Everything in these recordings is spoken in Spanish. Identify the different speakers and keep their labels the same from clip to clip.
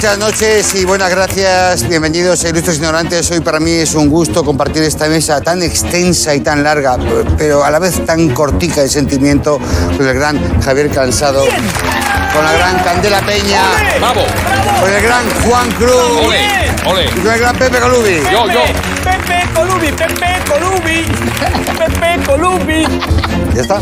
Speaker 1: Muchas noches y buenas gracias. Bienvenidos a Ilustres Ignorantes. Hoy para mí es un gusto compartir esta mesa tan extensa y tan larga, pero a la vez tan cortica de sentimiento con el gran Javier Cansado, con la gran Candela Peña,
Speaker 2: ¡Bravo!
Speaker 1: con el gran Juan Cruz con el gran Pepe Colubi.
Speaker 2: Yo, yo.
Speaker 3: Pepe Colubi, Pepe Colubi, Pepe Colubi.
Speaker 1: ¿Ya está?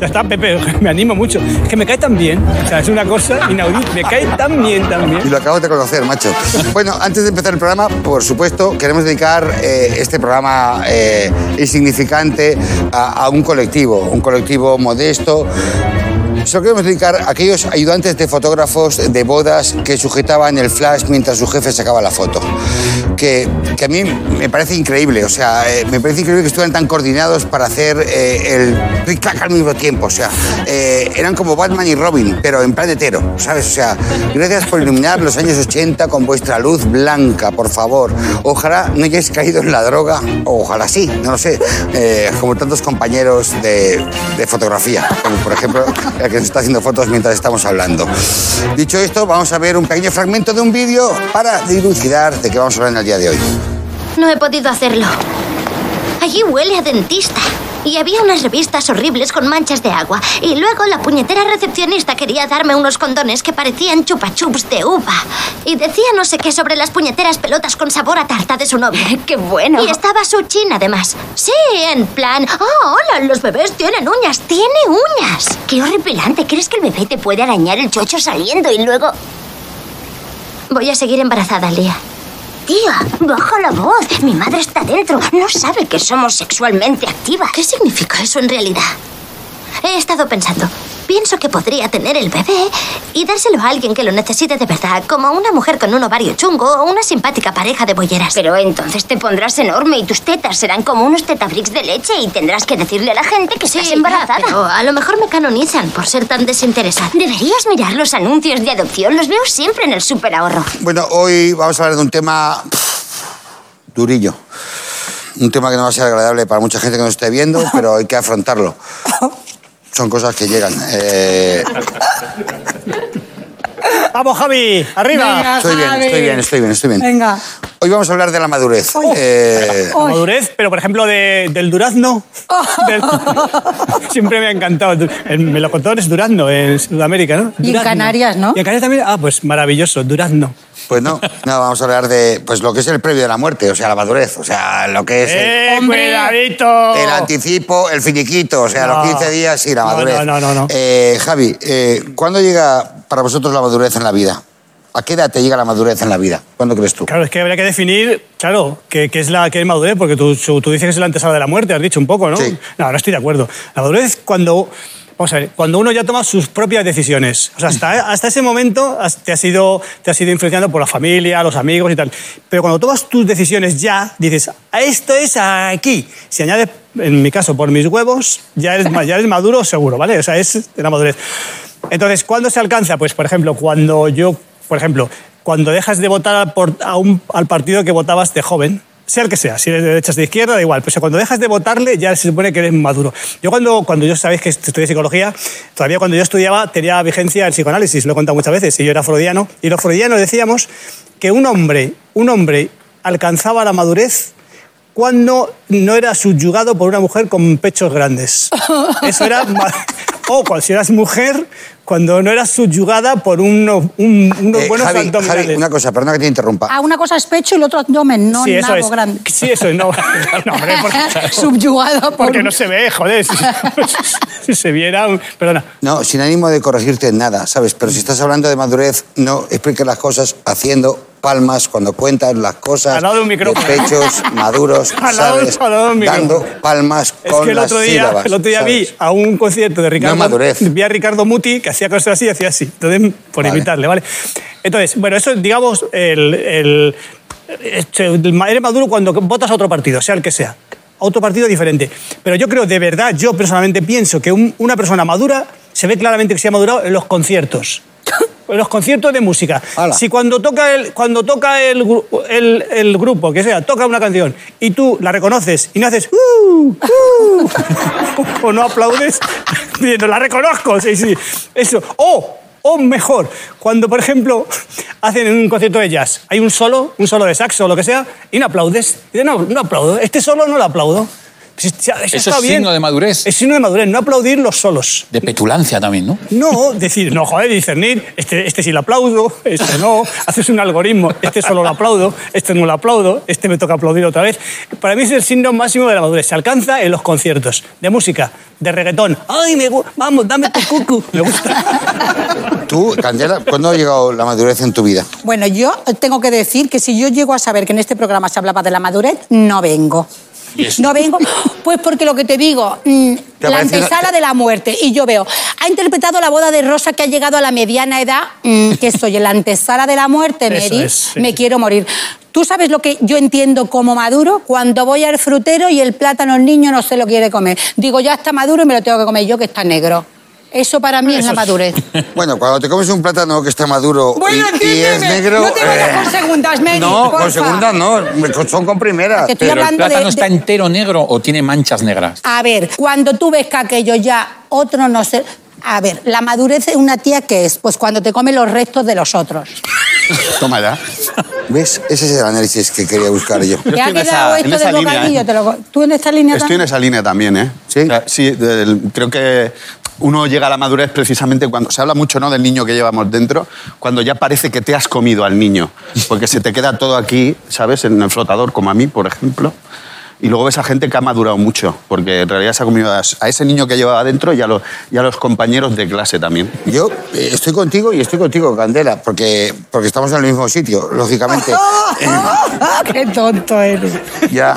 Speaker 3: Ya está, Pepe, me animo mucho. Es que me cae tan bien. O sea, es una cosa inaudita. Me cae tan bien, tan
Speaker 1: Y lo acabo de conocer, macho. Bueno, antes de empezar el programa, por supuesto, queremos dedicar eh, este programa eh, insignificante a, a un colectivo, un colectivo modesto. Se lo queremos dedicar a aquellos ayudantes de fotógrafos de bodas que sujetaban el flash mientras su jefe sacaba la foto. Que, que a mí me parece increíble, o sea, eh, me parece increíble que estuvieran tan coordinados para hacer eh, el clic-clac al mismo tiempo. O sea, eh, eran como Batman y Robin, pero en plan hetero, ¿sabes? O sea, gracias por iluminar los años 80 con vuestra luz blanca, por favor. Ojalá no hayáis caído en la droga, ojalá sí, no lo sé, como tantos compañeros de, de fotografía, como por ejemplo nos está haciendo fotos mientras estamos hablando. Dicho esto, vamos a ver un pequeño fragmento de un vídeo para dilucidar de qué vamos a hablar en el día de hoy.
Speaker 4: No he podido hacerlo. Allí huele a dentista. Y había unas revistas horribles con manchas de agua. Y luego la puñetera recepcionista quería darme unos condones que parecían chupachups de uva. Y decía no sé qué sobre las puñeteras pelotas con sabor a tarta de su novio.
Speaker 5: ¡Qué bueno!
Speaker 4: Y estaba su chin, además. Sí, en plan. ¡Oh, hola! Los bebés tienen uñas. ¡Tiene uñas!
Speaker 5: ¡Qué horripilante! ¿Crees que el bebé te puede arañar el chocho saliendo y luego...
Speaker 4: Voy a seguir embarazada, Lía.
Speaker 5: Tía, baja la voz. Mi madre está dentro. No sabe que somos sexualmente activas.
Speaker 4: ¿Qué significa eso en realidad? He estado pensando. Pienso que podría tener el bebé y dárselo a alguien que lo necesite de verdad, como una mujer con un ovario chungo o una simpática pareja de bolleras.
Speaker 5: Pero entonces te pondrás enorme y tus tetas serán como unos tetabricks de leche y tendrás que decirle a la gente que estás
Speaker 4: Sí,
Speaker 5: embarazada.
Speaker 4: ya, pero a lo mejor me canonizan por ser tan desinteresada.
Speaker 5: Deberías mirar los anuncios de adopción. Los veo siempre en el super ahorro.
Speaker 1: Bueno, hoy vamos a hablar de un tema pff, durillo. Un tema que no va a ser agradable para mucha gente que nos esté viendo, pero hay que afrontarlo. Son cosas que llegan. Eh,
Speaker 3: Vamos, Javi, arriba.
Speaker 6: Venga.
Speaker 1: estoy bien,
Speaker 6: Javi.
Speaker 1: estoy bien, estoy bien, estoy bien.
Speaker 6: Venga.
Speaker 1: Hoy vamos a hablar de la madurez. Eh,
Speaker 6: Oh.
Speaker 3: Madurez, pero por ejemplo de- del durazno. Del- siempre me ha encantado. el melocotón es durazno en Sudamérica, ¿no?
Speaker 6: Y en. Canarias, ¿no?
Speaker 3: Y en Canarias también. Ah, pues maravilloso, durazno.
Speaker 1: Pues no, no, vamos a hablar de pues lo que es el previo de la muerte, o sea, la madurez, o sea, lo que es el,
Speaker 3: ¡Eh,
Speaker 6: Hombre.
Speaker 3: cuidadito!
Speaker 1: el anticipo, el finiquito, o sea,
Speaker 3: No.
Speaker 1: los 15 días y la madurez.
Speaker 3: no, no, no, no.
Speaker 1: Eh, Javi, eh, ¿cuándo llega para vosotros la madurez en la vida? ¿A qué edad te llega la madurez en la vida? ¿Cuándo crees tú?
Speaker 3: Claro, es que habría que definir, claro, qué, qué es la que es madurez, porque tú, tú dices que es la antesala de la muerte, has dicho un poco, ¿no?
Speaker 1: Sí.
Speaker 3: No, no estoy de acuerdo. La madurez es cuando, vamos a ver, cuando uno ya toma sus propias decisiones. O sea, hasta, hasta ese momento te has, ido, te has ido influenciando por la familia, los amigos y tal. Pero cuando tomas tus decisiones ya, dices, "A esto es aquí. Si añades, en mi caso, por mis huevos, ya eres, ya eres maduro seguro, ¿vale? O sea, es de la madurez. Entonces, ¿cuándo se alcanza? Pues, por ejemplo, cuando yo, por ejemplo, cuando dejas de votar por, a un- al partido que votabas de joven, sea el que sea, si eres de derechas de izquierda, da igual, pero cuando dejas de votarle ya se supone que eres maduro. Yo cuando, cuando yo sabéis que estudié psicología, todavía cuando yo estudiaba tenía vigencia el psicoanálisis, lo he contado muchas veces, y yo era freudiano, y los freudianos decíamos que un hombre, un hombre alcanzaba la madurez cuando no era subyugado por una mujer con pechos grandes. Eso era... O cuando si eras mujer, cuando no eras subyugada por uno- un- unos
Speaker 1: Eh,
Speaker 3: buenos
Speaker 1: Javi,
Speaker 3: abdominales.
Speaker 1: Javi, una cosa, perdona que te interrumpa.
Speaker 6: Ah, una cosa es pecho y el otro abdomen, no
Speaker 3: sí,
Speaker 6: nabo
Speaker 3: es.
Speaker 6: grande.
Speaker 3: Sí, eso es. No, no hombre, porque,
Speaker 6: Subyugado por...
Speaker 3: porque no se ve, joder. Si, si se viera... Perdona.
Speaker 1: No, sin ánimo de corregirte en nada, ¿sabes? Pero si estás hablando de madurez, no expliques las cosas haciendo palmas cuando cuentas las cosas
Speaker 3: Al lado de un micrófono.
Speaker 1: pechos maduros,
Speaker 3: Al lado-
Speaker 1: ¿sabes?
Speaker 3: al lado de un micrófono.
Speaker 1: Dando palmas
Speaker 3: Es
Speaker 1: con
Speaker 3: que el
Speaker 1: las
Speaker 3: otro día,
Speaker 1: sílabas,
Speaker 3: el otro día vi a un concierto de Ricardo.
Speaker 1: No.
Speaker 3: Vi a Ricardo Muti que hacía cosas así y hacía así. Entonces, por
Speaker 1: Vale.
Speaker 3: imitarle, ¿vale? Entonces, bueno, eso, digamos, el, el, este, el- eres maduro cuando votas a otro partido, sea el que sea. A otro partido diferente. Pero yo creo, de verdad, yo personalmente pienso que un- una persona madura se ve claramente que se ha madurado en los conciertos. Los conciertos de música.
Speaker 1: Hala.
Speaker 3: Si cuando toca, el, cuando toca el, el, el grupo, que sea, toca una canción y tú la reconoces y no haces "Uh, uh", o no aplaudes, diciendo, la reconozco, sí, sí. Eso. O O mejor, cuando, por ejemplo, hacen en un concierto de jazz, hay un solo, un solo de saxo o lo que sea, y no aplaudes. Y dices, no, no aplaudo. Este solo no lo aplaudo. Ya-
Speaker 2: Eso
Speaker 3: está
Speaker 2: es
Speaker 3: bien.
Speaker 2: signo de madurez.
Speaker 3: Es signo de madurez, no aplaudir los solos.
Speaker 2: De petulancia también, ¿no?
Speaker 3: No, decir, no, joder, discernir, este, este sí lo aplaudo, este no, haces un algoritmo, este solo lo aplaudo, este no lo aplaudo, este me toca aplaudir otra vez. Para mí es el signo máximo de la madurez. Se alcanza en los conciertos de música, de reggaetón. ¡Ay, me vamos, dame tu cucu! Me gusta.
Speaker 1: Tú, Candela, ¿cuándo ha llegado la madurez en tu vida?
Speaker 6: Bueno, yo tengo que decir que si yo llego a saber que en este programa se hablaba de la madurez, no vengo. No vengo, pues porque lo que te digo, mm,
Speaker 1: ¿Te
Speaker 6: la antesala de la muerte. Y yo veo, ha interpretado la boda de Rosa que ha llegado a la mediana edad, mm, que soy en la antesala de la muerte, Mary.
Speaker 3: es, sí.
Speaker 6: Me quiero morir. ¿Tú sabes lo que yo entiendo como maduro? Cuando voy al frutero y el plátano el niño no se lo quiere comer. Digo, ya está maduro y me lo tengo que comer yo, que está negro. Eso para mí es la madurez.
Speaker 1: Bueno, cuando te comes un plátano que está maduro y- y, es negro...
Speaker 6: No te vayas
Speaker 1: eh,
Speaker 6: con segundas, Mary.
Speaker 1: no, con
Speaker 6: porfa.
Speaker 1: segundas no, son con primeras.
Speaker 6: Te estoy
Speaker 2: Pero el
Speaker 6: de-
Speaker 2: plátano
Speaker 6: de-
Speaker 2: está entero negro o tiene manchas negras.
Speaker 6: A ver, cuando tú ves que aquello ya otro no sé. A ver, la madurez de una tía que es, pues cuando te come los restos de los otros.
Speaker 7: Toma ya.
Speaker 1: ¿Ves? Ese es el análisis que quería buscar yo.
Speaker 6: ¿Te ha quedado esto
Speaker 7: esa
Speaker 6: del
Speaker 7: línea,
Speaker 6: bocadillo?
Speaker 7: ¿eh?
Speaker 6: Te lo- ¿Tú en esta línea
Speaker 7: Estoy en
Speaker 6: también?
Speaker 7: esa línea también, ¿eh?
Speaker 1: ¿Sí?
Speaker 7: O sea, sí, del- creo que uno llega a la madurez precisamente cuando se habla mucho ¿no? del niño que llevamos dentro, cuando ya parece que te has comido al niño, porque se te queda todo aquí, ¿sabes? En el flotador, como a mí, por ejemplo. Y luego ves a gente que ha madurado mucho, porque en realidad se ha comido a, a ese niño que llevaba dentro y a, los, y a los compañeros de clase también.
Speaker 1: Yo eh, estoy contigo y estoy contigo, Candela, porque, porque estamos en el mismo sitio, lógicamente.
Speaker 6: ¡Qué tonto eres!
Speaker 1: Ya,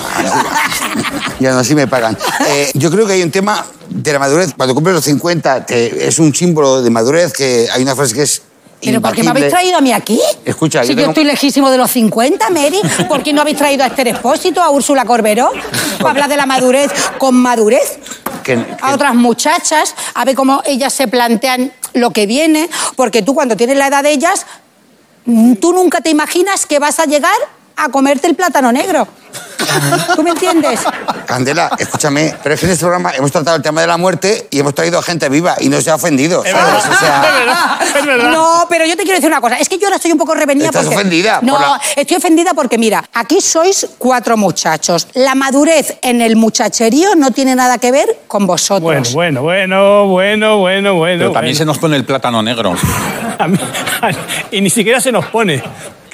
Speaker 1: ya así me pagan. Eh, yo creo que hay un tema de la madurez. Cuando cumples los 50, te- es un símbolo de madurez que hay una frase que es.
Speaker 6: ¿Pero por qué me habéis traído a mí aquí?
Speaker 1: Escucha,
Speaker 6: si
Speaker 1: yo
Speaker 6: yo, estoy lejísimo de los 50, Mary, ¿por qué no habéis traído a Esther Expósito, a Úrsula Corberó? Para hablar de la madurez con madurez.
Speaker 1: Que-
Speaker 6: a otras muchachas, a ver cómo ellas se plantean lo que viene, porque tú cuando tienes la edad de ellas, mm, tú nunca te imaginas que vas a llegar a comerte el plátano negro. ¿Tú me entiendes?
Speaker 1: Candela, escúchame, pero es que en este programa hemos tratado el tema de la muerte y hemos traído a gente viva y no se ha ofendido.
Speaker 3: Es
Speaker 1: ¿sabes?
Speaker 3: verdad,
Speaker 1: O sea,
Speaker 3: es verdad, es verdad.
Speaker 6: No, pero yo te quiero decir una cosa. Es que yo ahora estoy un poco revenida
Speaker 1: Estás
Speaker 6: porque...
Speaker 1: ofendida
Speaker 6: No,
Speaker 1: por la-
Speaker 6: estoy ofendida porque, mira, aquí sois cuatro muchachos. La madurez en el muchacherío no tiene nada que ver con vosotros.
Speaker 3: Bueno, bueno, bueno, bueno, bueno, bueno.
Speaker 2: Pero también se nos pone el plátano negro.
Speaker 3: A mí- y ni siquiera se nos pone,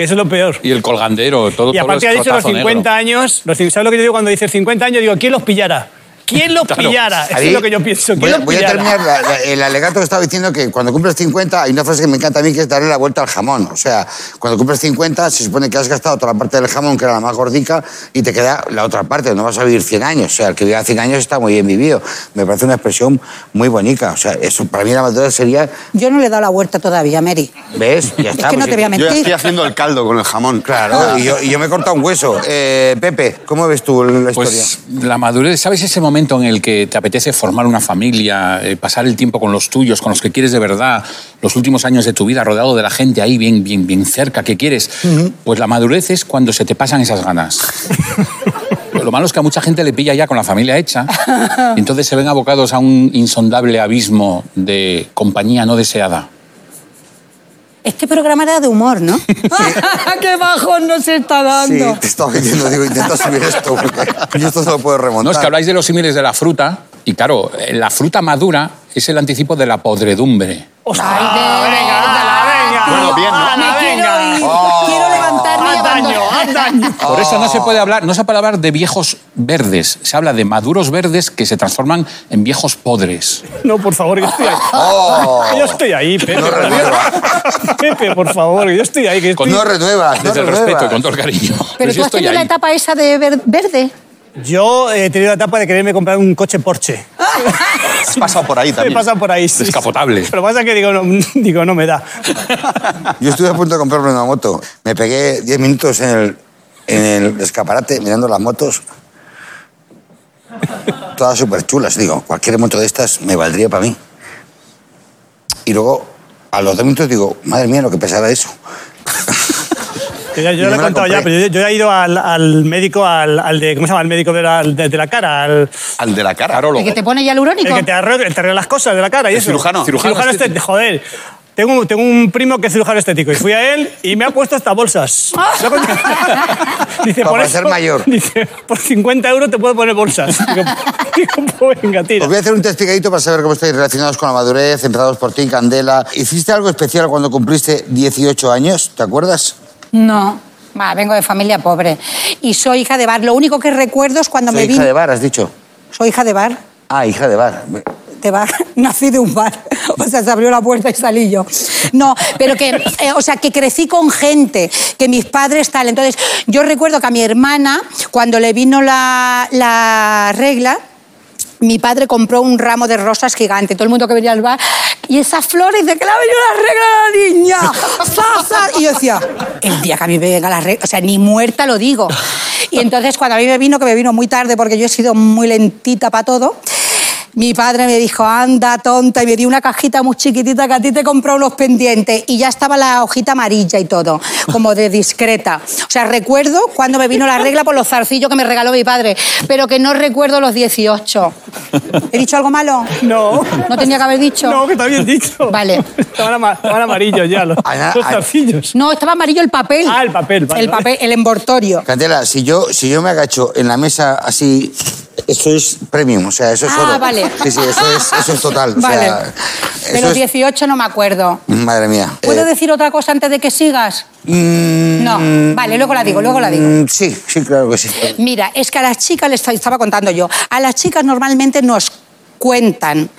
Speaker 3: que eso es lo peor.
Speaker 2: Y el colgandero, todo,
Speaker 3: Y
Speaker 2: todo
Speaker 3: aparte ha dicho los
Speaker 2: escrotazo
Speaker 3: 50
Speaker 2: negro.
Speaker 3: años, los, ¿sabes lo que yo digo cuando dice 50 años? Digo, ¿quién los pillara? ¿Quién los
Speaker 2: Claro.
Speaker 3: pillara? Eso es lo que yo pienso. ¿Quién
Speaker 1: Voy,
Speaker 3: los
Speaker 1: voy a terminar la- la- el alegato que estaba diciendo que cuando cumples 50 hay una frase que me encanta a mí que es darle la vuelta al jamón. O sea, cuando cumples 50 se supone que has gastado toda la parte del jamón que era la más gordica y te queda la otra parte. No vas a vivir 100 años. O sea, el que viva 100 años está muy bien vivido. Me parece una expresión muy bonita. O sea, eso para mí la madurez sería,
Speaker 6: Yo no le he dado la vuelta todavía, Mary.
Speaker 1: ¿ves? Ya
Speaker 6: Es
Speaker 1: está.
Speaker 6: que no
Speaker 1: pues
Speaker 6: te voy a
Speaker 7: Yo
Speaker 6: mentir.
Speaker 7: estoy haciendo el caldo con el jamón.
Speaker 1: Claro, y yo, y yo me he cortado un hueso. Eh, Pepe, ¿cómo ves tú la historia?
Speaker 2: Pues la madurez, ¿sabes ese momento en el que te apetece formar una familia, eh, pasar el tiempo con los tuyos, con los que quieres de verdad, los últimos años de tu vida rodeado de la gente ahí bien, bien, bien cerca que quieres? Pues la madurez es cuando se te pasan esas ganas. Lo malo es que a mucha gente le pilla ya con la familia hecha y entonces se ven abocados a un insondable abismo de compañía no deseada.
Speaker 6: Este programa era de humor, ¿no? ¡Qué bajón nos está
Speaker 1: Sí,
Speaker 6: dando!
Speaker 1: te estaba diciendo, digo, intenta subir esto, porque yo esto se lo puedo remontar.
Speaker 2: No, es que habláis de los símiles de la fruta y claro, eh, la fruta madura es el anticipo de la podredumbre.
Speaker 6: Ay, de verdad,
Speaker 3: venga.
Speaker 6: tío.
Speaker 7: Bueno, bien, ¿no?
Speaker 2: Por eso no se puede hablar, no se puede hablar de viejos verdes, se habla de maduros verdes que se transforman en viejos podres.
Speaker 3: No, por favor, que estoy ahí.
Speaker 1: Oh.
Speaker 3: Yo estoy ahí, Pepe.
Speaker 1: No.
Speaker 3: Pepe, por favor, yo estoy ahí. Que estoy...
Speaker 1: No renuevas, no
Speaker 2: Desde el respeto y con todo el cariño.
Speaker 6: Pero
Speaker 2: sí
Speaker 6: tú has tenido la etapa esa de ver- verde.
Speaker 3: Yo he tenido la etapa de quererme comprar un coche Porsche.
Speaker 7: Has pasado por ahí también.
Speaker 3: pasa por ahí. sí.
Speaker 2: Descapotable.
Speaker 3: Pero pasa que digo no, digo, no me da.
Speaker 1: Yo estuve a punto de comprarme una moto. Me pegué 10 minutos en el, en el escaparate mirando las motos. Todas súper chulas. Digo, cualquier moto de estas me valdría para mí. Y luego, a los dos minutos digo, madre mía, lo que pesaba eso.
Speaker 3: Yo ya, yo lo he contado ya, pero yo, yo he ido al, al médico, al, al de, ¿cómo se llama? El médico de la, de, de la cara, al,
Speaker 7: Al de la cara.
Speaker 6: El que te pone ya el
Speaker 3: que te arregla, te arregla las cosas de la cara y
Speaker 7: El
Speaker 3: eso.
Speaker 7: cirujano.
Speaker 3: Cirujano,
Speaker 2: Cirujano
Speaker 3: este, joder. Tengo, tengo un primo que es cirujano estético y fui a él y me ha puesto estas bolsas. Dice,
Speaker 1: Para
Speaker 3: por eso-
Speaker 1: mayor.
Speaker 3: Dice, por 50 euros te puedo poner bolsas. Digo, digo, pues venga, tira.
Speaker 1: Os voy a hacer un testigadito para saber cómo estáis relacionados con la madurez, empezados por ti, Candela. ¿Hiciste algo especial cuando cumpliste 18 años? ¿Te acuerdas?
Speaker 6: No. Va, vengo de familia pobre. Y soy hija de bar. Lo único que recuerdo es cuando
Speaker 1: Soy
Speaker 6: me
Speaker 1: hija
Speaker 6: vine.
Speaker 1: de bar, has dicho.
Speaker 6: Soy hija de bar.
Speaker 1: Ah, hija de bar.
Speaker 6: Bar, nací de un bar. O sea, se abrió la puerta y salí yo. No, pero que, eh, o sea, que crecí con gente, que mis padres tal. Entonces, yo recuerdo que a mi hermana, cuando le vino la, la regla, mi padre compró un ramo de rosas gigante. Todo el mundo que venía al bar, y esas flores, ¿de que le ha venido la regla a la niña? ¡Sa, sa! Y yo decía, el día que a mí me venga la regla, o sea, ni muerta lo digo. Y entonces, cuando a mí me vino, que me vino muy tarde porque yo he sido muy lentita para todo, mi padre me dijo, anda, tonta, y me dio una cajita muy chiquitita que a ti te compró unos pendientes. Y ya estaba la hojita amarilla y todo, como de discreta. O sea, recuerdo cuando me vino la regla por los zarcillos que me regaló mi padre, pero que no recuerdo los 18. ¿He dicho algo malo?
Speaker 3: No.
Speaker 6: ¿No tenía que haber dicho?
Speaker 3: No, que está bien dicho.
Speaker 6: Vale.
Speaker 3: Estaban, ama- estaban amarillos ya los,
Speaker 1: Ana-
Speaker 3: los
Speaker 1: Ana-
Speaker 3: zarcillos.
Speaker 6: No, estaba amarillo el papel.
Speaker 3: Ah, el papel, vale,
Speaker 6: el papel, el envoltorio.
Speaker 1: Candela, si yo, si yo me agacho en la mesa así, eso es premium, o sea, eso es
Speaker 6: Ah,
Speaker 1: oro.
Speaker 6: vale.
Speaker 1: Sí, sí, eso es, eso es total. o
Speaker 6: Vale.
Speaker 1: sea,
Speaker 6: los
Speaker 1: es-
Speaker 6: 18 no me acuerdo.
Speaker 1: Madre mía.
Speaker 6: ¿Puedo
Speaker 1: Eh,
Speaker 6: decir otra cosa antes de que sigas?
Speaker 1: mm,
Speaker 6: No. Vale, luego la digo, luego la digo.
Speaker 1: mm, Sí, sí, claro que sí.
Speaker 6: Mira, es que a las chicas, les estaba contando yo, a las chicas normalmente nos cuentan,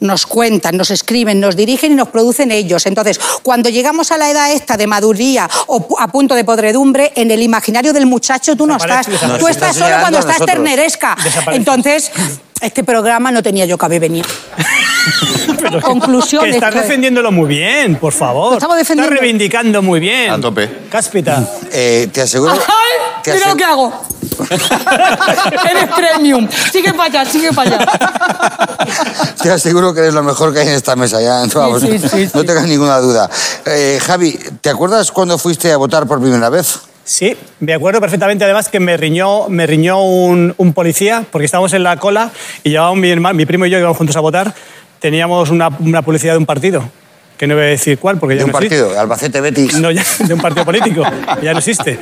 Speaker 6: nos cuentan, nos escriben, nos dirigen y nos producen ellos. Entonces, cuando llegamos a la edad esta de maduría o a punto de podredumbre, en el imaginario del muchacho tú no estás. Tú estás solo cuando estás
Speaker 1: nosotros.
Speaker 6: terneresca.
Speaker 3: Desaparece.
Speaker 6: Entonces, este programa no tenía yo que haber venido. Conclusión
Speaker 3: Que estás
Speaker 6: esto es-
Speaker 3: defendiéndolo muy bien, por favor.
Speaker 6: Lo estamos defendiendo.
Speaker 3: Estás reivindicando muy bien.
Speaker 7: A tope.
Speaker 3: Cáspita.
Speaker 1: Eh, te aseguro.
Speaker 6: ¡Ay!
Speaker 1: te
Speaker 6: Mira
Speaker 1: ase-
Speaker 6: lo que hago. Eres premium. Sigue para allá, sigue para allá.
Speaker 1: Te aseguro que eres lo mejor que hay en esta mesa, ya. Vamos,
Speaker 6: sí, sí,
Speaker 1: no tengas ninguna duda. Eh, Javi, ¿te acuerdas cuando fuiste a votar por primera vez?
Speaker 3: Sí, me acuerdo perfectamente además que me riñó, me riñó un, un policía porque estábamos en la cola y llevábamos mi, hermano, mi primo y yo íbamos juntos a votar. Teníamos una, una publicidad de un partido, que no voy a decir cuál porque ya
Speaker 1: De un
Speaker 3: no existe.
Speaker 1: partido, Albacete Betis.
Speaker 3: No, ya, de un partido político, ya no existe.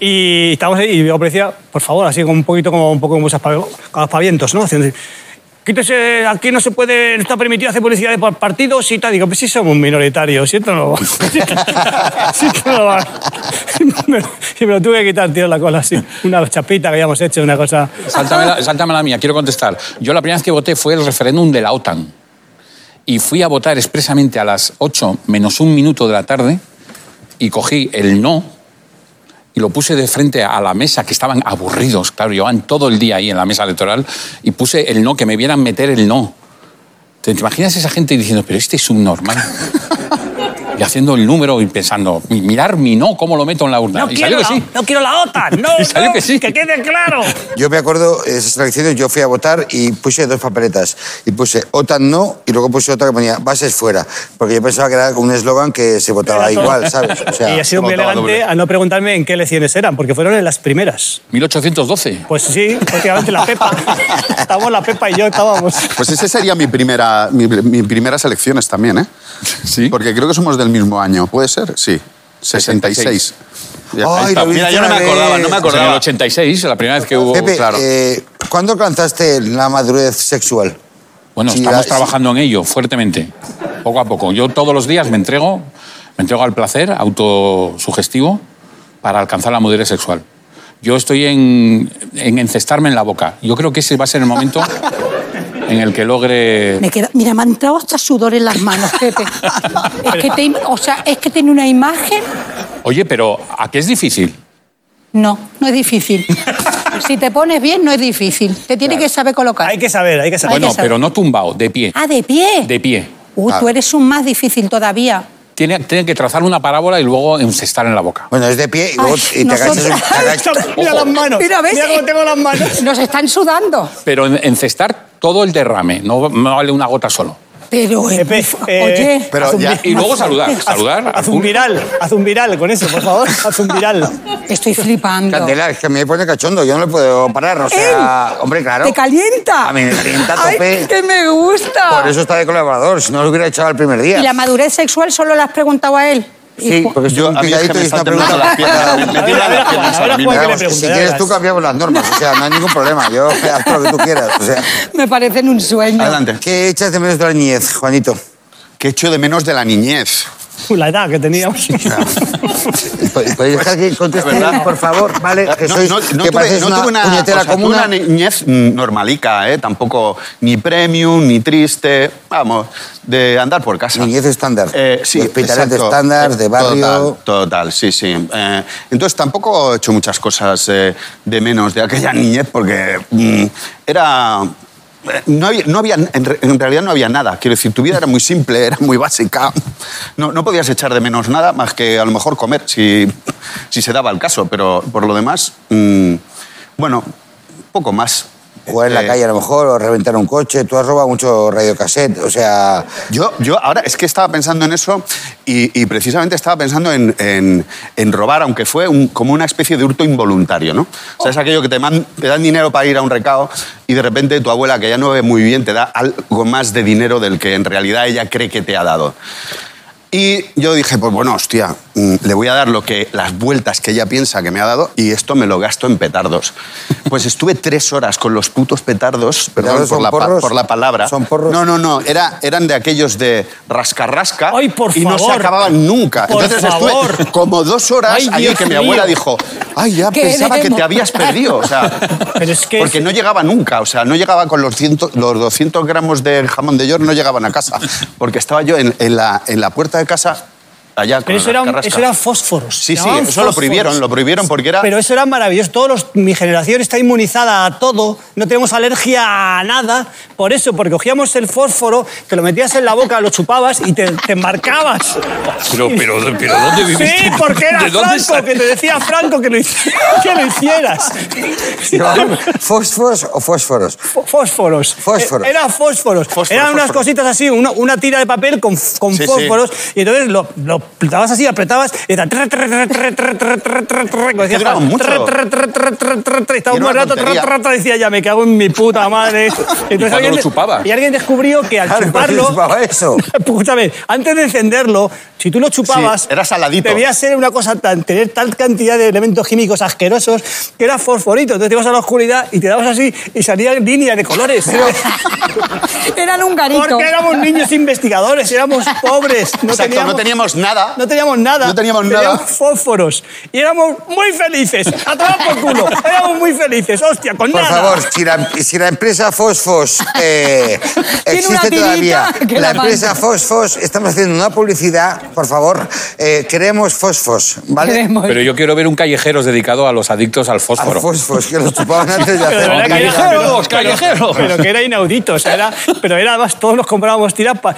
Speaker 3: Y estábamos ahí y digo, policía, por favor, así como un poquito como un poco como como aspavientos, ¿no? Haciendo así, Quítese, aquí no se puede, no está permitido hacer publicidad de par- partidos y tal. Digo, pues si somos minoritarios, si esto no si esto no va. Me- Y me lo tuve que quitar, tío, la cola, así. Una chapita que habíamos hecho, una cosa.
Speaker 2: Sáltame la, sáltame la mía, quiero contestar. Yo la primera vez que voté fue el referéndum de la OTAN. Y fui a votar expresamente a las 8 menos un minuto de la tarde y cogí el no lo puse de frente a la mesa, que estaban aburridos, claro, llevaban todo el día ahí en la mesa electoral, y puse el no, que me vieran meter el no. ¿Te, imaginas esa gente diciendo, pero este es un normal? y haciendo el número y pensando, "Mi- mirar mi no, cómo lo meto en la urna.
Speaker 3: No
Speaker 2: y
Speaker 3: quiero,
Speaker 2: salió que
Speaker 3: la,
Speaker 2: sí.
Speaker 3: no quiero la OTAN, no,
Speaker 2: Y salió
Speaker 3: no,
Speaker 2: que sí.
Speaker 3: que quede claro.
Speaker 1: Yo me acuerdo de esas elecciones, yo fui a votar y puse dos papeletas. Y puse OTAN no y luego puse otra que ponía bases fuera. Porque yo pensaba que era un eslogan que se votaba igual, ¿sabes? O sea,
Speaker 3: y ha sido muy elegante
Speaker 7: doble.
Speaker 3: al no preguntarme en qué elecciones eran, porque fueron en las primeras.
Speaker 2: 1812.
Speaker 3: Pues sí, prácticamente la Pepa. Estábamos la Pepa y yo estábamos.
Speaker 7: Pues ese sería mi primera, mi, mi primeras elecciones también, ¿eh?
Speaker 2: Sí.
Speaker 7: Porque creo que somos del mismo año. ¿Puede ser? Sí. 66. Ya, ahí
Speaker 1: Ay,
Speaker 7: está.
Speaker 1: lo
Speaker 7: Mira, yo no me
Speaker 1: una
Speaker 7: acordaba,
Speaker 1: vez.
Speaker 7: no me
Speaker 2: Pues en el
Speaker 7: acordaba.
Speaker 2: 86, la primera vez que hubo...
Speaker 1: Pepe,
Speaker 7: claro.
Speaker 1: eh, ¿cuándo alcanzaste la madurez sexual?
Speaker 2: Bueno,
Speaker 1: Sí,
Speaker 2: estamos
Speaker 1: la-
Speaker 2: trabajando en ello fuertemente, poco a poco. Yo todos los días me entrego, me entrego al placer autosugestivo para alcanzar la madurez sexual. Yo estoy en, en encestarme en la boca. Yo creo que ese va a ser el momento en el que logre...
Speaker 6: Me queda, mira, me ha entrado hasta sudor en las manos, Pepe. Es que, te, o sea, es que tiene una imagen.
Speaker 2: Oye, pero ¿a qué es difícil?
Speaker 6: No, no es difícil. Si te pones bien, no es difícil. Te tiene que saber colocar.
Speaker 3: Hay que saber, hay que saber.
Speaker 6: Que
Speaker 2: Bueno,
Speaker 6: saber.
Speaker 2: pero no tumbado, de pie.
Speaker 6: Ah, de pie.
Speaker 2: De pie.
Speaker 6: Uh, tú eres un más difícil todavía.
Speaker 2: Tiene, tiene que trazar una parábola y luego encestar en la boca.
Speaker 1: Bueno, es de pie y, luego,
Speaker 6: Ay,
Speaker 1: y te agachas.
Speaker 3: Mira las manos.
Speaker 6: Mira, ¿ves?
Speaker 3: cómo tengo las manos.
Speaker 6: Nos están sudando.
Speaker 2: Pero en- encestar todo el derrame, no, no vale una gota solo.
Speaker 6: Pero, eh,
Speaker 3: Pepe, eh,
Speaker 6: oye,
Speaker 7: Pero
Speaker 3: haz un
Speaker 7: ya-
Speaker 2: Y luego saludar. Saludar.
Speaker 3: Haz un viral, haz un viral con eso, por favor. Haz un viral.
Speaker 6: estoy flipando.
Speaker 1: Candela, es que me pone cachondo, yo no le puedo parar. O sea, hombre, claro.
Speaker 6: ¿Te calienta?
Speaker 1: A mí me calienta a
Speaker 6: Ay,
Speaker 1: tope.
Speaker 6: que me gusta.
Speaker 1: Por eso está de colaborador, si no lo hubiera echado el primer día.
Speaker 6: ¿Y la madurez sexual solo la has preguntado a él?
Speaker 1: Sí, porque
Speaker 7: Yo,
Speaker 1: estoy un
Speaker 7: a mí es que
Speaker 1: picadito
Speaker 7: me
Speaker 1: y es una
Speaker 7: están temblando
Speaker 1: pregunta
Speaker 7: las piernas. Me, las ahora mismo.
Speaker 1: Si quieres tú cambiamos las normas, o sea, no hay ningún problema. Yo haz lo que tú quieras. O sea,
Speaker 6: Me parecen un sueño.
Speaker 7: Adelante.
Speaker 1: ¿qué echas de menos de la niñez, Juanito?
Speaker 7: ¿Qué echo de menos de la niñez?
Speaker 3: La edad que teníamos.
Speaker 1: ¿Podéis dejar que conteste,
Speaker 7: ¿Verdad?
Speaker 1: por favor? Vale, que
Speaker 7: No,
Speaker 1: sois,
Speaker 7: no- no
Speaker 1: que
Speaker 7: tuve, no
Speaker 1: una
Speaker 7: tuve una,
Speaker 1: puñetera
Speaker 7: o sea, tuve
Speaker 1: comuna.
Speaker 7: una niñez normalica, ¿eh? Tampoco ni premium, ni triste. Vamos, de andar por casa.
Speaker 1: Niñez estándar.
Speaker 7: Eh, sí,
Speaker 1: Hospitales de estándar, de barrio.
Speaker 7: Total, total, sí, sí. Eh, entonces tampoco he hecho muchas cosas eh, de menos de aquella niñez porque mm, era... No había, no había- en realidad no había nada. Quiero decir, tu vida era muy simple, era muy básica. No, no podías echar de menos nada más que a lo mejor comer, si, si se daba el caso. Pero por lo demás, mm, bueno, poco más.
Speaker 1: Jugar en la
Speaker 7: Eh,
Speaker 1: calle a lo mejor, o reventar un coche. Tú has robado mucho radiocassette, o sea...
Speaker 7: Yo, yo ahora es que estaba pensando en eso y, y precisamente estaba pensando en, en- en robar, aunque fue un- como una especie de hurto involuntario, ¿no? O sea, es aquello que te, man- te dan dinero para ir a un recao y de repente tu abuela, que ya no ve muy bien, te da algo más de dinero del que en realidad ella cree que te ha dado. Y yo dije, pues bueno, hostia, mm, le voy a dar lo que, las vueltas que ella piensa que me ha dado y esto me lo gasto en petardos. Pues estuve tres horas con los putos petardos, perdón
Speaker 1: ¿Petardos
Speaker 7: por
Speaker 1: son
Speaker 7: la,
Speaker 1: porros?
Speaker 7: por la palabra.
Speaker 1: ¿Son porros?
Speaker 7: No, no, no, era, eran de aquellos de rasca-rasca
Speaker 3: Ay, por
Speaker 7: y no se
Speaker 3: favor.
Speaker 7: acababan nunca.
Speaker 3: Por
Speaker 7: Entonces
Speaker 3: favor.
Speaker 7: estuve como dos horas
Speaker 3: Ay, Dios
Speaker 7: que mi abuela dijo, ay, ya pensaba que te habías perdido. O sea,
Speaker 3: Pero es que
Speaker 7: porque
Speaker 3: es-
Speaker 7: no llegaba nunca, o sea, no llegaba con los, ciento- los 200 gramos de jamón de york, no llegaban a casa, porque estaba yo en, en la, en la puerta de casa, allá con
Speaker 3: Pero eso
Speaker 7: carrasca.
Speaker 3: eso eran fósforos.
Speaker 7: Sí, sí, eso lo
Speaker 3: fósforos.
Speaker 7: prohibieron, lo prohibieron porque era...
Speaker 3: Pero eso era maravilloso. Todos los- mi generación está inmunizada a todo, no tenemos alergia a nada. Por eso, porque cogíamos el fósforo, te lo metías en la boca, lo chupabas y te, te embarcabas.
Speaker 2: Pero, pero, pero ¿dónde viviste?
Speaker 3: Sí, porque era
Speaker 2: ¿De dónde
Speaker 3: Franco, que te decía Franco que lo, que lo hicieras.
Speaker 1: ¿Fósforos o fósforos?
Speaker 3: Fó- Fósforos.
Speaker 1: Fósforos.
Speaker 3: Eh, Era fósforos.
Speaker 7: Fósforo,
Speaker 3: Eran unas cositas así, una, una tira de papel con, con
Speaker 7: Sí, sí.
Speaker 3: fósforos. Y entonces lo, lo apretabas así, apretabas, y era... Como
Speaker 7: mucho.
Speaker 3: Estaba un buen rato, decía ya, me cago en mi puta madre. Entonces, alguien,
Speaker 2: lo chupaba.
Speaker 3: Y alguien descubrió que al
Speaker 1: claro,
Speaker 3: chuparlo...
Speaker 1: chupaba eso?
Speaker 3: Escúchame, antes de encenderlo, si tú lo chupabas...
Speaker 7: Sí, era saladito.
Speaker 3: Debía ser una cosa tan... tener tal cantidad de elementos químicos asquerosos que era fosforito. Entonces te ibas a la oscuridad y te dabas así y salían líneas de colores. Pero...
Speaker 6: Eran un garito.
Speaker 3: Porque éramos niños investigadores, éramos pobres. No
Speaker 7: Exacto,
Speaker 3: teníamos...
Speaker 7: no teníamos nada
Speaker 3: no teníamos nada.
Speaker 7: No teníamos nada.
Speaker 3: Teníamos fósforos. Y éramos muy felices. A tomar por culo. Éramos muy felices. Hostia, con
Speaker 1: Por
Speaker 3: nada.
Speaker 1: favor, si la, si la empresa Fosfos eh, existe todavía, la
Speaker 6: la
Speaker 1: empresa. Fosfos, estamos haciendo una publicidad, por favor, eh, queremos Fosfos, ¿vale?
Speaker 6: Queremos.
Speaker 2: Pero yo quiero ver un callejeros dedicado a los adictos al fósforo.
Speaker 1: Fosfos, que los chupaban antes de
Speaker 3: Pero
Speaker 1: hacer.
Speaker 3: que era-
Speaker 2: ¡Callejeros,
Speaker 3: pero-
Speaker 2: callejeros!
Speaker 3: Pero que era inaudito. O sea, era, pero era además, todos nos comprábamos tiras para.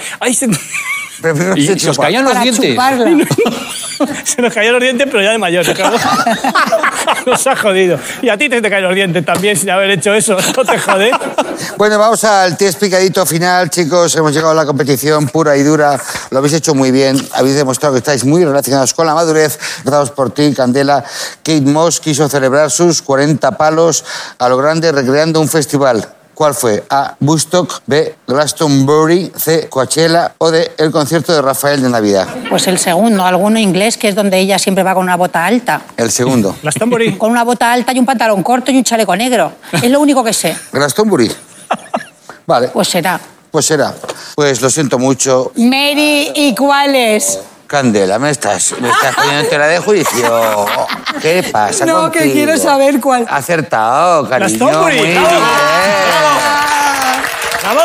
Speaker 3: Se,
Speaker 1: Pero- pero
Speaker 2: Y
Speaker 1: se
Speaker 2: se os caían los
Speaker 6: Para
Speaker 2: dientes.
Speaker 6: chuparla.
Speaker 3: se nos caían los dientes, pero ya de mayores. claro. Nos ha jodido. Y a ti te, te caen los dientes también sin haber hecho eso. No te jode.
Speaker 1: Bueno, vamos al test picadito final, chicos. Hemos llegado a la competición pura y dura. Lo habéis hecho muy bien. Habéis demostrado que estáis muy relacionados con la madurez. Empezamos por ti, Candela. Kate Moss quiso celebrar sus 40 palos a lo grande recreando un festival. ¿Cuál fue? A. Woodstock. B. Glastonbury. C. Coachella. O D. El concierto de Rafael de Navidad.
Speaker 6: Pues el segundo, alguno inglés, que es donde ella siempre va con una bota alta.
Speaker 1: El segundo.
Speaker 3: Las tamborí.
Speaker 6: Con una bota alta y un pantalón corto y un chaleco negro. Es lo único que sé.
Speaker 1: Glastonbury. Vale,
Speaker 6: Pues será.
Speaker 1: pues será. Pues lo siento mucho.
Speaker 6: Mary, ¿y cuál es?
Speaker 1: Candela, me estás, me estás poniendo en tela de juicio. ¿Qué pasa
Speaker 6: No, que quiero saber cuál.
Speaker 1: Acertado, cariño.
Speaker 3: Glastonbury,
Speaker 1: Muy
Speaker 3: bravo.
Speaker 1: bien.
Speaker 3: ¡Bravo!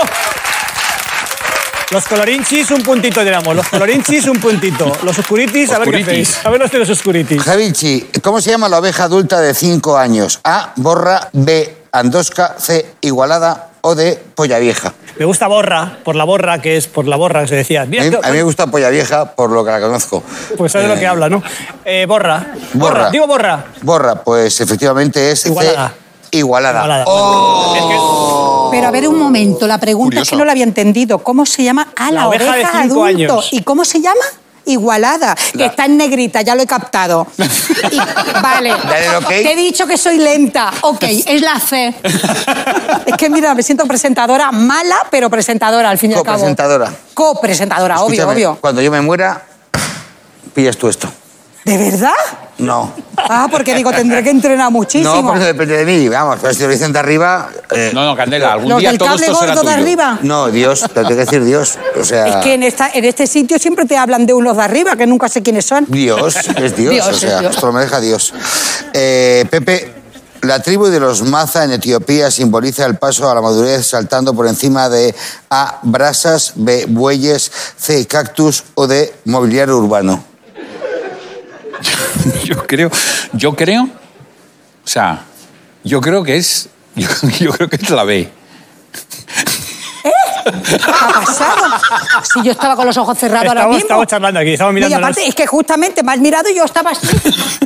Speaker 3: Los colorinchis, un puntito tenemos. Los colorinchis, un puntito. Los oscuritis, a ver qué hacéis. A ver los de los oscuritis.
Speaker 1: Javichi, ¿cómo se llama la oveja adulta de 5 años? A, borra, B, andosca, C, igualada o D, polla vieja.
Speaker 3: Me gusta borra, por la borra, que es por la borra que se decía.
Speaker 1: A mí,
Speaker 3: que-
Speaker 1: a mí me gusta polla vieja por lo que la conozco.
Speaker 3: Pues sabes de lo que habla, ¿no? Eh, borra.
Speaker 1: Borra.
Speaker 3: Digo borra.
Speaker 1: Borra, pues efectivamente es C,
Speaker 3: Igualada.
Speaker 1: igualada.
Speaker 3: Igualada.
Speaker 1: ¡Oh!
Speaker 6: Pero a ver un momento, la pregunta es que
Speaker 7: Curioso.
Speaker 6: no la había entendido. ¿Cómo se llama? Ah, la,
Speaker 3: La oveja de cinco
Speaker 6: adulto.
Speaker 3: años.
Speaker 6: ¿Y cómo se llama? Igualada, que está en negrita, ya lo he captado. Y- vale.
Speaker 1: Dale el ok.
Speaker 6: Te he dicho que soy lenta. Ok, es la C. es que mira, me siento presentadora mala, pero presentadora al fin y al cabo.
Speaker 1: Copresentadora.
Speaker 6: Copresentadora, obvio,
Speaker 1: Escúchame,
Speaker 6: obvio.
Speaker 1: Cuando yo me muera, pillas tú esto.
Speaker 6: ¿De verdad?
Speaker 1: No.
Speaker 6: Ah, porque digo, tendré que entrenar muchísimo.
Speaker 1: No, porque no depende de mí. Vamos, pero si lo dicen de arriba... eh,
Speaker 2: No, no, Candela, algún día
Speaker 6: del
Speaker 2: todo
Speaker 6: cable
Speaker 2: esto será
Speaker 6: gordo de arriba.
Speaker 1: No, Dios, te tengo que decir Dios. O sea...
Speaker 6: Es que en, esta, en este sitio siempre te hablan de unos de arriba, que nunca sé quiénes son.
Speaker 1: Dios, es Dios,
Speaker 6: Dios,
Speaker 1: o
Speaker 6: es
Speaker 1: sea,
Speaker 6: Dios.
Speaker 1: esto lo maneja Dios. Eh, Pepe, la tribu de los Maza en Etiopía simboliza el paso a la madurez saltando por encima de A, brasas, B, bueyes, C, cactus o D, mobiliario urbano.
Speaker 2: Yo creo, yo creo, o sea, yo creo que es, yo, yo creo que es la B.
Speaker 6: ¿Qué ha pasado? Si yo estaba con los ojos cerrados ahora mismo.
Speaker 3: estamos charlando aquí, estamos
Speaker 6: No, y
Speaker 3: mirando.
Speaker 6: aparte, es que justamente me has mirado y yo estaba así.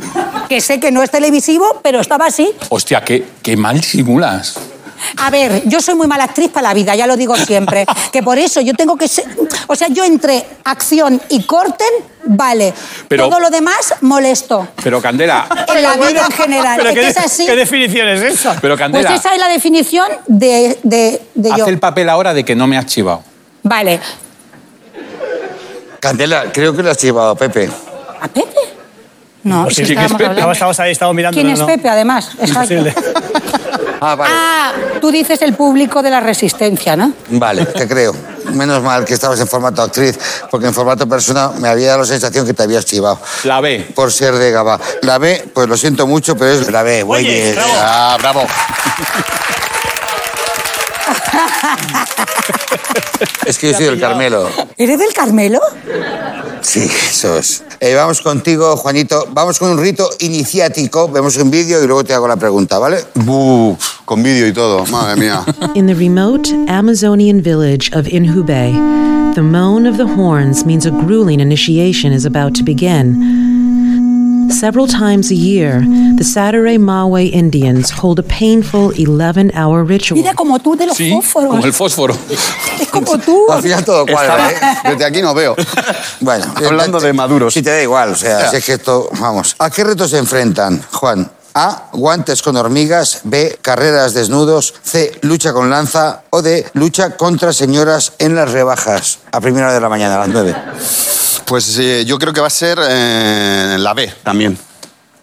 Speaker 6: que sé que no es televisivo, pero estaba así.
Speaker 2: Hostia, qué, qué mal simulas.
Speaker 6: A ver, yo soy muy mala actriz para la vida, ya lo digo siempre. Que por eso yo tengo que ser. O sea, yo entre acción y corten, vale.
Speaker 2: Pero-
Speaker 6: Todo lo demás, molesto.
Speaker 2: Pero Candela,
Speaker 6: En la vida en general.
Speaker 3: Pero
Speaker 6: es
Speaker 3: ¿qué,
Speaker 6: que es así.
Speaker 3: ¿Qué definición es esa?
Speaker 2: pero
Speaker 6: Pues
Speaker 2: Candela,
Speaker 6: esa es la definición de, de, de
Speaker 2: haz
Speaker 6: yo.
Speaker 2: el papel ahora de que no me has chivado.
Speaker 6: Vale.
Speaker 1: Candela, creo que lo has llevado, Pepe.
Speaker 6: ¿A Pepe? No,
Speaker 3: Sí,
Speaker 6: si
Speaker 3: sí, que es Pepe.
Speaker 6: hablando.
Speaker 3: Estamos ahí, estamos mirando.
Speaker 6: ¿Quién
Speaker 3: no,
Speaker 6: es
Speaker 3: no.
Speaker 6: Pepe, además? Exacto.
Speaker 1: Ah, vale.
Speaker 6: Ah, tú dices el público de la resistencia, ¿no?
Speaker 1: Vale, te creo. Menos mal que estabas en formato actriz, porque en formato persona me había dado la sensación que te habías chivado.
Speaker 2: La B.
Speaker 1: Por ser de Gabá. La B, pues lo siento mucho, pero es la B, güey.
Speaker 3: bravo.
Speaker 1: Ah, bravo. es que yo soy del Carmelo.
Speaker 6: ¿Eres del Carmelo?
Speaker 1: Sí, eso es. Eh, vamos contigo, Juanito. Vamos con un rito iniciático. Vemos un vídeo y luego te hago la pregunta, ¿vale?
Speaker 7: Buf, con vídeo y todo, madre mía.
Speaker 8: In the remote Amazonian village of Inhubei, the moan of the horns means a grueling initiation is about to begin. Several times a year, the Saturday Mawe Indians hold a painful 11 hour ritual.
Speaker 6: Mira como tú de los
Speaker 2: Sí,
Speaker 6: fósforos.
Speaker 2: como el fósforo.
Speaker 6: Es como tú.
Speaker 1: Al final todo cuadra, ¿eh?
Speaker 7: Desde aquí no veo.
Speaker 1: Bueno,
Speaker 7: Hablando de maduros.
Speaker 1: Si te da igual, o sea, si es que esto, vamos. ¿A qué retos se enfrentan, Juan? A, guantes con hormigas, B, carreras desnudos, C, lucha con lanza o D, lucha contra señoras en las rebajas a primera hora de la mañana, a las nueve.
Speaker 7: Pues eh, yo creo que va a ser eh, la B también.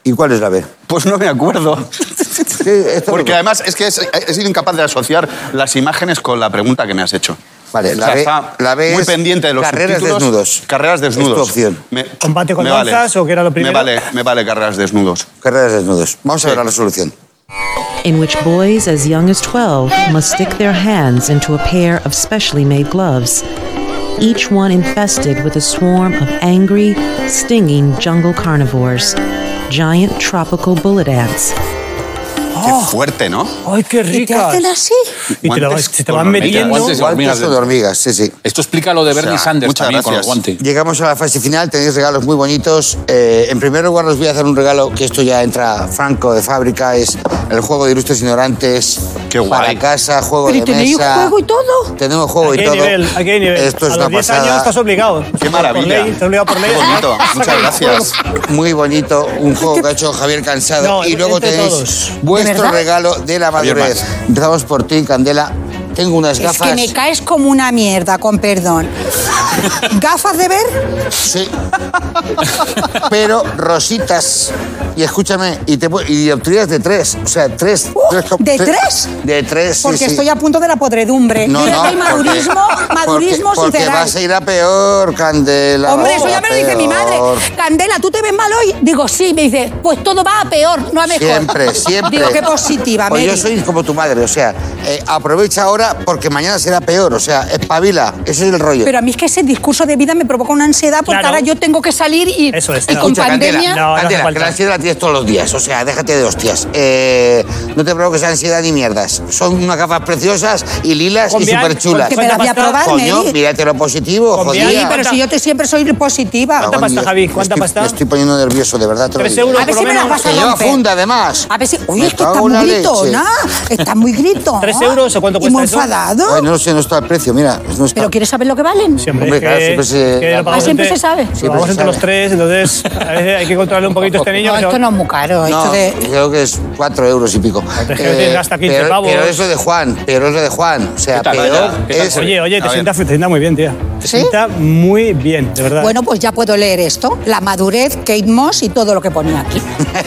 Speaker 1: ¿Y cuál es la B?
Speaker 7: Pues no me acuerdo.
Speaker 1: Sí,
Speaker 7: Porque además es que he sido incapaz de asociar las imágenes con la pregunta que me has hecho.
Speaker 1: Vale,
Speaker 7: O sea,
Speaker 1: B,
Speaker 7: está
Speaker 1: la B
Speaker 7: muy
Speaker 1: es
Speaker 7: pendiente de los
Speaker 1: carreras desnudos.
Speaker 7: Carreras desnudos.
Speaker 1: Es tu opción.
Speaker 7: Me-
Speaker 3: ¿Combate con
Speaker 7: me vale.
Speaker 3: o qué era lo primero?
Speaker 7: Me vale, me vale carreras desnudos.
Speaker 1: Carreras desnudos. Vamos a ver la solución.
Speaker 8: in which boys as young as 12 must stick their hands into a pair of specially made gloves, each one infested with a swarm of angry, stinging jungle carnivores, giant tropical bullet ants.
Speaker 7: Qué fuerte, ¿no?
Speaker 3: ¡Ay, qué
Speaker 6: ¿Y te hacen así?
Speaker 3: Y te, lo-
Speaker 7: Guantes
Speaker 3: se te van
Speaker 7: hormigas.
Speaker 3: metiendo.
Speaker 2: Guantes de hormigas.
Speaker 1: Guantes con hormigas, sí, sí.
Speaker 2: Esto explica lo de Bernie
Speaker 7: O sea,
Speaker 2: Sanders
Speaker 7: muchas
Speaker 2: también con los
Speaker 7: gracias.
Speaker 2: guantes.
Speaker 1: Llegamos a la fase final, tenéis regalos muy bonitos. Eh, en primer lugar os voy a hacer un regalo que esto ya entra franco de fábrica, es el juego de ilustres ignorantes
Speaker 7: Qué
Speaker 1: para
Speaker 7: guay.
Speaker 1: casa, juego
Speaker 6: Pero
Speaker 1: de
Speaker 6: tenéis
Speaker 1: mesa.
Speaker 6: juego y todo.
Speaker 1: Tenemos juego y todo.
Speaker 3: nivel, aquí hay nivel.
Speaker 1: Esto es
Speaker 3: a
Speaker 1: una
Speaker 3: los 10
Speaker 1: pasada.
Speaker 3: años estás obligado.
Speaker 7: Qué maravilla.
Speaker 3: Por ley, estás obligado por ley.
Speaker 7: Qué bonito. Muchas gracias.
Speaker 1: Muy bonito, un juego que ha hecho Javier Cansado.
Speaker 3: No,
Speaker 1: y luego tenéis
Speaker 3: todos.
Speaker 1: Vuestro
Speaker 6: ¿De verdad?
Speaker 1: regalo de la madurez. Empezamos por ti, Candela. Tengo unas
Speaker 6: Es
Speaker 1: gafas.
Speaker 6: que me caes como una mierda, con perdón. ¿Gafas de ver?
Speaker 1: Sí. Pero rositas. Y escúchame, y, te, y obtuvieras de tres. O sea, tres.
Speaker 6: Uh,
Speaker 1: tres
Speaker 6: ¿de tres?
Speaker 1: De tres, sí,
Speaker 6: Porque
Speaker 1: sí.
Speaker 6: estoy a punto de la podredumbre.
Speaker 1: No,
Speaker 6: Mira
Speaker 1: no,
Speaker 6: que el madurismo,
Speaker 1: porque-
Speaker 6: madurismo
Speaker 1: porque, porque vas a ir a peor, Candela.
Speaker 6: Hombre, eso ya me lo dice mi madre. Candela, ¿tú te ves mal hoy? Digo, sí. Me dice, pues todo va a peor, no a mejor.
Speaker 1: Siempre, siempre.
Speaker 6: Digo, qué positiva,
Speaker 1: Pues yo
Speaker 6: Mary.
Speaker 1: soy como tu madre, o sea, eh, aprovecha ahora porque mañana será peor, o sea, espabila, ese es el rollo.
Speaker 6: Pero a mí es que ese discurso de vida me provoca una ansiedad porque
Speaker 3: Claro.
Speaker 6: ahora yo tengo que salir y,
Speaker 3: Eso es,
Speaker 6: y
Speaker 3: no.
Speaker 6: con
Speaker 1: Escucha, Candela,
Speaker 6: pandemia...
Speaker 3: No, no
Speaker 1: Candela, que la ansiedad la tienes tires todos los días. O sea, déjate de hostias. Eh, no te provoques ansiedad ni mierdas. Son unas gafas preciosas y lilas y súper chulas.
Speaker 6: Que me las voy a probar,
Speaker 1: Coño, mírate lo positivo, jodida.
Speaker 3: Y
Speaker 6: Pero si yo te siempre soy positiva.
Speaker 3: ¿Cuánta pasta. Javi? ¿Cuánta
Speaker 1: estoy-
Speaker 3: pasta?
Speaker 1: Me estoy poniendo nervioso, de verdad. te lo
Speaker 3: Tres
Speaker 1: digo.
Speaker 3: euros
Speaker 6: A ver
Speaker 3: por
Speaker 6: si
Speaker 3: lo
Speaker 6: me las
Speaker 3: menos.
Speaker 6: vas a
Speaker 1: Que lleva
Speaker 6: romper.
Speaker 1: funda, además.
Speaker 6: A ver si. Uy,
Speaker 1: Me
Speaker 6: es que
Speaker 1: cago
Speaker 6: está
Speaker 1: en la
Speaker 6: muy
Speaker 1: leche.
Speaker 6: gritona. Está muy gritona.
Speaker 3: ¿Tres euros o cuánto
Speaker 6: Y
Speaker 3: cuesta
Speaker 6: muy
Speaker 3: eso?
Speaker 6: enfadado.
Speaker 1: Ay, no lo sé, no está el precio, mira. No está.
Speaker 6: ¿Pero quieres saber lo que valen?
Speaker 3: Sí, hombre,
Speaker 1: Hombre, claro, siempre se-
Speaker 3: que lo
Speaker 1: Ah,
Speaker 6: siempre
Speaker 3: entre-
Speaker 6: se sabe.
Speaker 3: Lo
Speaker 1: Siempre
Speaker 3: pagamos
Speaker 1: se
Speaker 3: entre los tres, entonces a veces hay que controlarle un poquito a este niño. Que se-
Speaker 6: esto no es muy caro.
Speaker 1: No,
Speaker 6: Esto de...
Speaker 1: creo que es 4 euros y pico. Eh,
Speaker 3: es que no tienes gasta 15
Speaker 1: pero,
Speaker 3: pavos.
Speaker 1: pero eso de Juan, pero eso de Juan. O sea.
Speaker 3: Oye, oye, te
Speaker 7: ver.
Speaker 3: sienta, te sienta muy bien, tía.
Speaker 6: ¿Sí?
Speaker 3: sienta muy bien, de verdad.
Speaker 6: Bueno, pues ya puedo leer esto. La madurez, Kate Moss y todo lo que ponía aquí.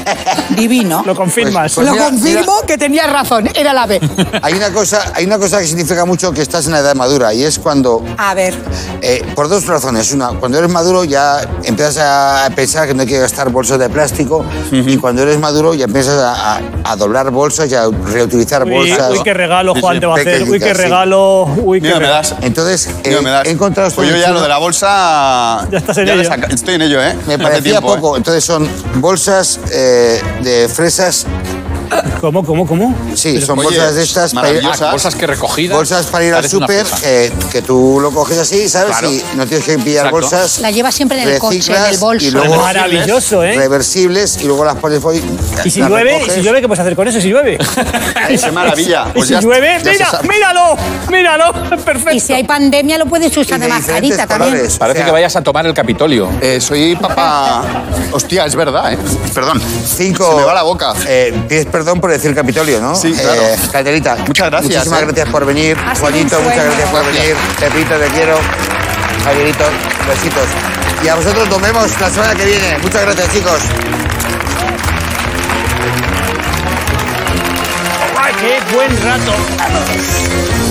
Speaker 6: Divino.
Speaker 3: lo confirmas.
Speaker 1: Pues
Speaker 6: lo
Speaker 1: mira,
Speaker 6: confirmo que tenía razón. Era la B.
Speaker 1: Hay una, cosa, hay una cosa que significa mucho que estás en la edad madura y es cuando,
Speaker 6: A ver.
Speaker 1: eh, por dos razones. Una, cuando eres maduro ya empiezas a pensar que no hay que gastar bolsas de plástico y cuando eres maduro ya empiezas a, a- a doblar bolsas y a reutilizar
Speaker 3: Uy,
Speaker 1: bolsas.
Speaker 3: uy, qué regalo Juan te va a hacer. Uy, qué regalo. Uy, qué regalo.
Speaker 7: das.
Speaker 1: Entonces,
Speaker 7: Mira,
Speaker 1: eh,
Speaker 7: me das.
Speaker 1: he encontrado
Speaker 7: Pues yo ya lo de la bolsa.
Speaker 3: Ya estás en ello.
Speaker 7: saca- Estoy en ello, ¿eh?
Speaker 1: Me parecía
Speaker 7: tiempo, ¿eh?
Speaker 1: poco. Entonces son bolsas eh, de fresas.
Speaker 3: ¿Cómo, cómo, cómo?
Speaker 1: Sí, son
Speaker 7: Oye,
Speaker 1: bolsas de estas para ir,
Speaker 7: maravillosas.
Speaker 2: Ah, bolsas que recogidas.
Speaker 1: bolsas para ir al súper, eh, que tú lo coges así, ¿sabes?
Speaker 2: Claro.
Speaker 1: Y no tienes que pillar
Speaker 2: Exacto.
Speaker 1: bolsas.
Speaker 6: La lleva siempre en el coche, en el bolso.
Speaker 1: Y luego
Speaker 3: Maravilloso, ¿eh?
Speaker 1: reversibles y luego las pones ahí.
Speaker 3: ¿Y si llueve? ¿Y
Speaker 1: recoges.
Speaker 3: si llueve qué puedes hacer con eso? ¿Si llueve?
Speaker 7: Qué maravilla.
Speaker 3: ¿Y
Speaker 7: Pues
Speaker 3: si
Speaker 7: ya-
Speaker 3: llueve? ¡Mira! ¡Míralo! ¡Míralo! Perfecto.
Speaker 6: Y si hay pandemia, lo puedes usar de, mascarita también.
Speaker 2: Parece
Speaker 1: O sea,
Speaker 2: que vayas a tomar el Capitolio.
Speaker 7: Eh, soy papá. Hostia, es verdad, ¿eh? Perdón.
Speaker 1: Cinco.
Speaker 7: Se me va la boca.
Speaker 1: Eh, pides perdón por decir Capitolio, ¿no?
Speaker 7: Sí, claro.
Speaker 1: Eh, Caterita.
Speaker 7: Muchas gracias,
Speaker 1: Muchísimas
Speaker 7: eh.
Speaker 1: gracias por venir.
Speaker 6: Ha
Speaker 1: Juanito, muchas gracias por venir. Pepito, te quiero. Javierito, besitos. Y a vosotros nos vemos la semana que viene. Muchas gracias, chicos.
Speaker 3: ¡Ay, qué buen rato!